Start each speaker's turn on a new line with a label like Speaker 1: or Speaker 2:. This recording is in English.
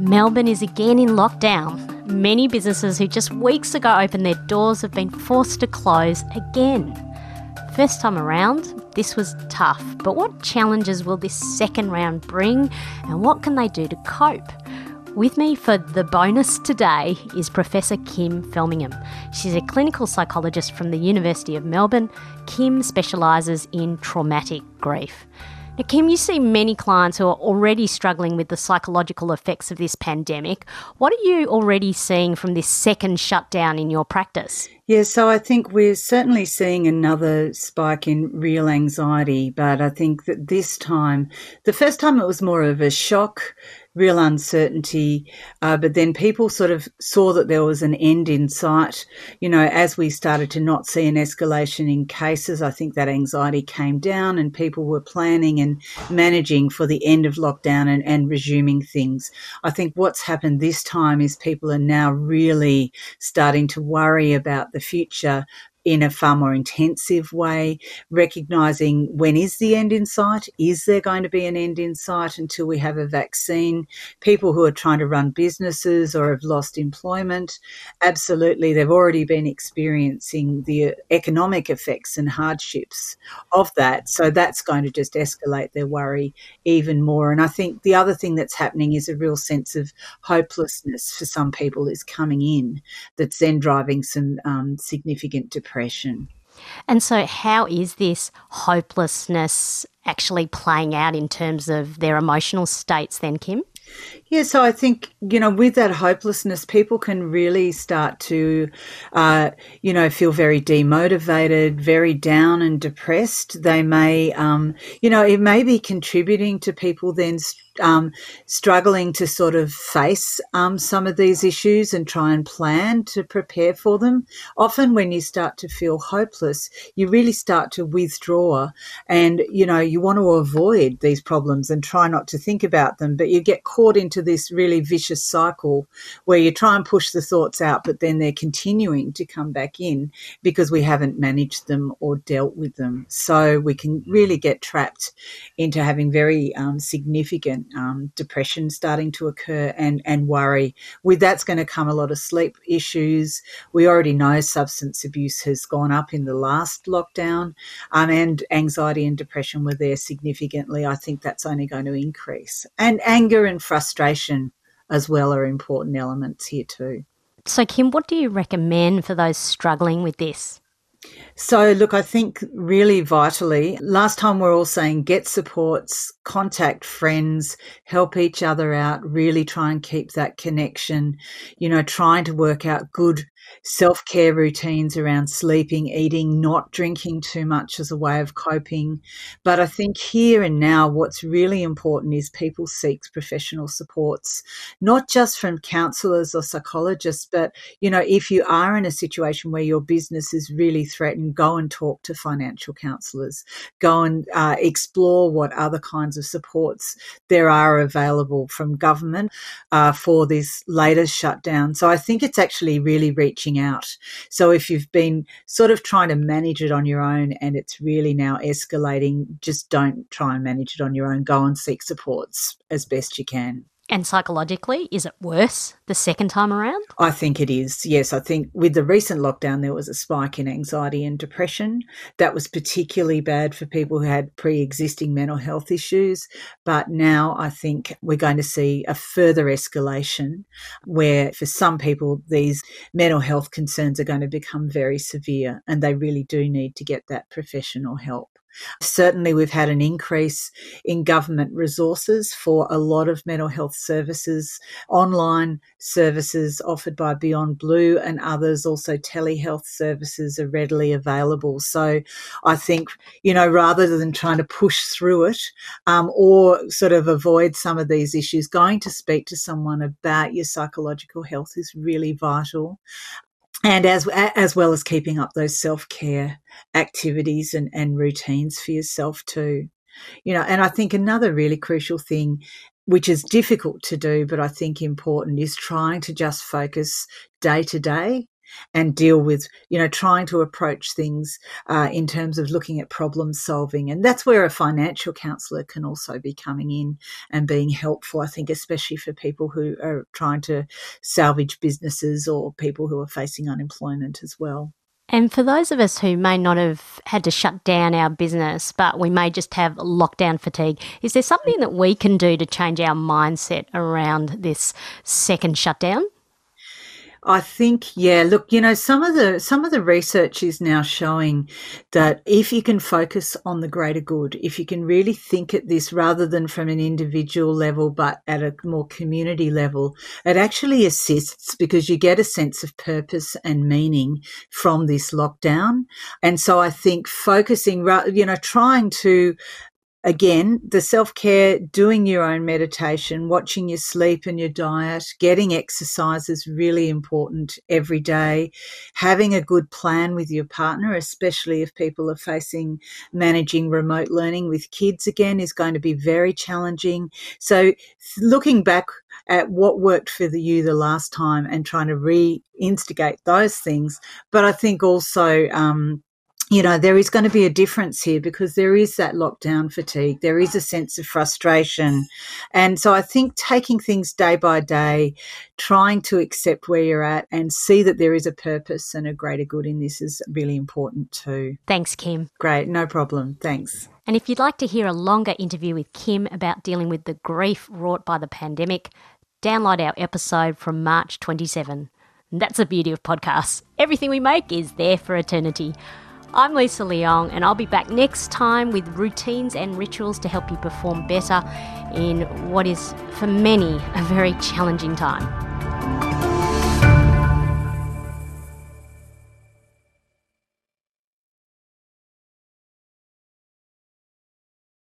Speaker 1: Melbourne is again in lockdown. Many businesses who just weeks ago opened their doors have been forced to close again. First time around, this was tough, but what challenges will this second round bring and what can they do to cope? With me for the bonus today is Professor Kim Felmingham. She's a clinical psychologist from the University of Melbourne. Kim specialises in traumatic grief. Now, Kim, you see many clients who are already struggling with the psychological effects of this pandemic. What are you already seeing from this second shutdown in your practice?
Speaker 2: Yeah, so I think we're certainly seeing another spike in real anxiety, but I think that this time, the first time it was more of a shock real uncertainty. Uh, but then people sort of saw that there was an end in sight. You know, as we started to not see an escalation in cases, I think that anxiety came down and people were planning and managing for the end of lockdown and, and resuming things. I think what's happened this time is people are now really starting to worry about the future in a far more intensive way, recognizing when is the end in sight? Is there going to be an end in sight until we have a vaccine? People who are trying to run businesses or have lost employment, absolutely, they've already been experiencing the economic effects and hardships of that. So that's going to just escalate their worry even more. And I think the other thing that's happening is a real sense of hopelessness for some people is coming in that's then driving some um, significant depression depression.
Speaker 1: And so, how is this hopelessness actually playing out in terms of their emotional states, then, Kim?
Speaker 2: Yeah, so I think, you know, with that hopelessness, people can really start to, uh, you know, feel very demotivated, very down and depressed. They may, um, you know, it may be contributing to people then um, struggling to sort of face um, some of these issues and try and plan to prepare for them. Often, when you start to feel hopeless, you really start to withdraw and, you know, you want to avoid these problems and try not to think about them, but you get caught into this really vicious cycle where you try and push the thoughts out, but then they're continuing to come back in because we haven't managed them or dealt with them. So we can really get trapped into having very um, significant um, depression starting to occur and, and worry. With that's going to come a lot of sleep issues. We already know substance abuse has gone up in the last lockdown, um, and anxiety and depression were there significantly. I think that's only going to increase. And anger and frustration as well are important elements here too.
Speaker 1: So, Kim, what do you recommend for those struggling with this?
Speaker 2: So, look, I think really vitally, last time we are all saying get supports, contact friends, help each other out, really try and keep that connection, you know, trying to work out good self care routines around sleeping, eating, not drinking too much as a way of coping. But I think here and now, what's really important is people seek professional supports, not just from counselors or psychologists, but, you know, if you are in a situation where your business is really threatened, go and talk to financial counselors, go and uh, explore what other kinds of supports there are available from government uh, for this latest shutdown. So I think it's actually really reaching reaching out. So if you've been sort of trying to manage it on your own and it's really now escalating, just don't try and manage it on your own. Go and seek supports as best you can.
Speaker 1: And psychologically, is it worse the second time around?
Speaker 2: I think it is. Yes, I think with the recent lockdown, there was a spike in anxiety and depression. That was particularly bad for people who had pre existing mental health issues. But now I think we're going to see a further escalation where for some people, these mental health concerns are going to become very severe and they really do need to get that professional help. Certainly, we've had an increase in government resources for a lot of mental health services, online services offered by Beyond Blue and others, also telehealth services are readily available. So I think, you know, rather than trying to push through it um, or sort of avoid some of these issues, going to speak to someone about your psychological health is really vital and as as well as keeping up those self care activities and, and routines for yourself too. You know, and I think another really crucial thing, which is difficult to do, but I think important, is trying to just focus day to day and deal with, you know, trying to approach things uh, in terms of looking at problem solving. And that's where a financial counsellor can also be coming in and being helpful, I think, especially for people who are trying to salvage businesses or people who are facing unemployment as well.
Speaker 1: And for those of us who may not have had to shut down our business, but we may just have lockdown fatigue, is there something that we can do to change our mindset around this second shutdown?
Speaker 2: I think, yeah, look, you know, some of the some of the research is now showing that if you can focus on the greater good, if you can really think at this rather than from an individual level, but at a more community level, it actually assists because you get a sense of purpose and meaning from this lockdown. And so I think focusing, you know, trying to again, the self care, doing your own meditation, watching your sleep and your diet, getting exercise is really important every day. Having a good plan with your partner, especially if people are facing managing remote learning with kids again, is going to be very challenging. So, looking back at what worked for the, you the last time and trying to reinstigate those things. But I think also, um, you know, there is going to be a difference here because there is that lockdown fatigue. There is a sense of frustration. And so I think taking things day by day, trying to accept where you're at and see that there is a purpose and a greater good in this is really important too.
Speaker 1: Thanks, Kim.
Speaker 2: Great, no problem. Thanks.
Speaker 1: And if you'd like to hear a longer interview with Kim about dealing with the grief wrought by the pandemic, download our episode from March 27. that's the beauty of podcasts. Everything we make is there for eternity. I'm Lisa Leong, and I'll be back next time with routines and rituals to help you perform better in what is, for many, a very challenging time.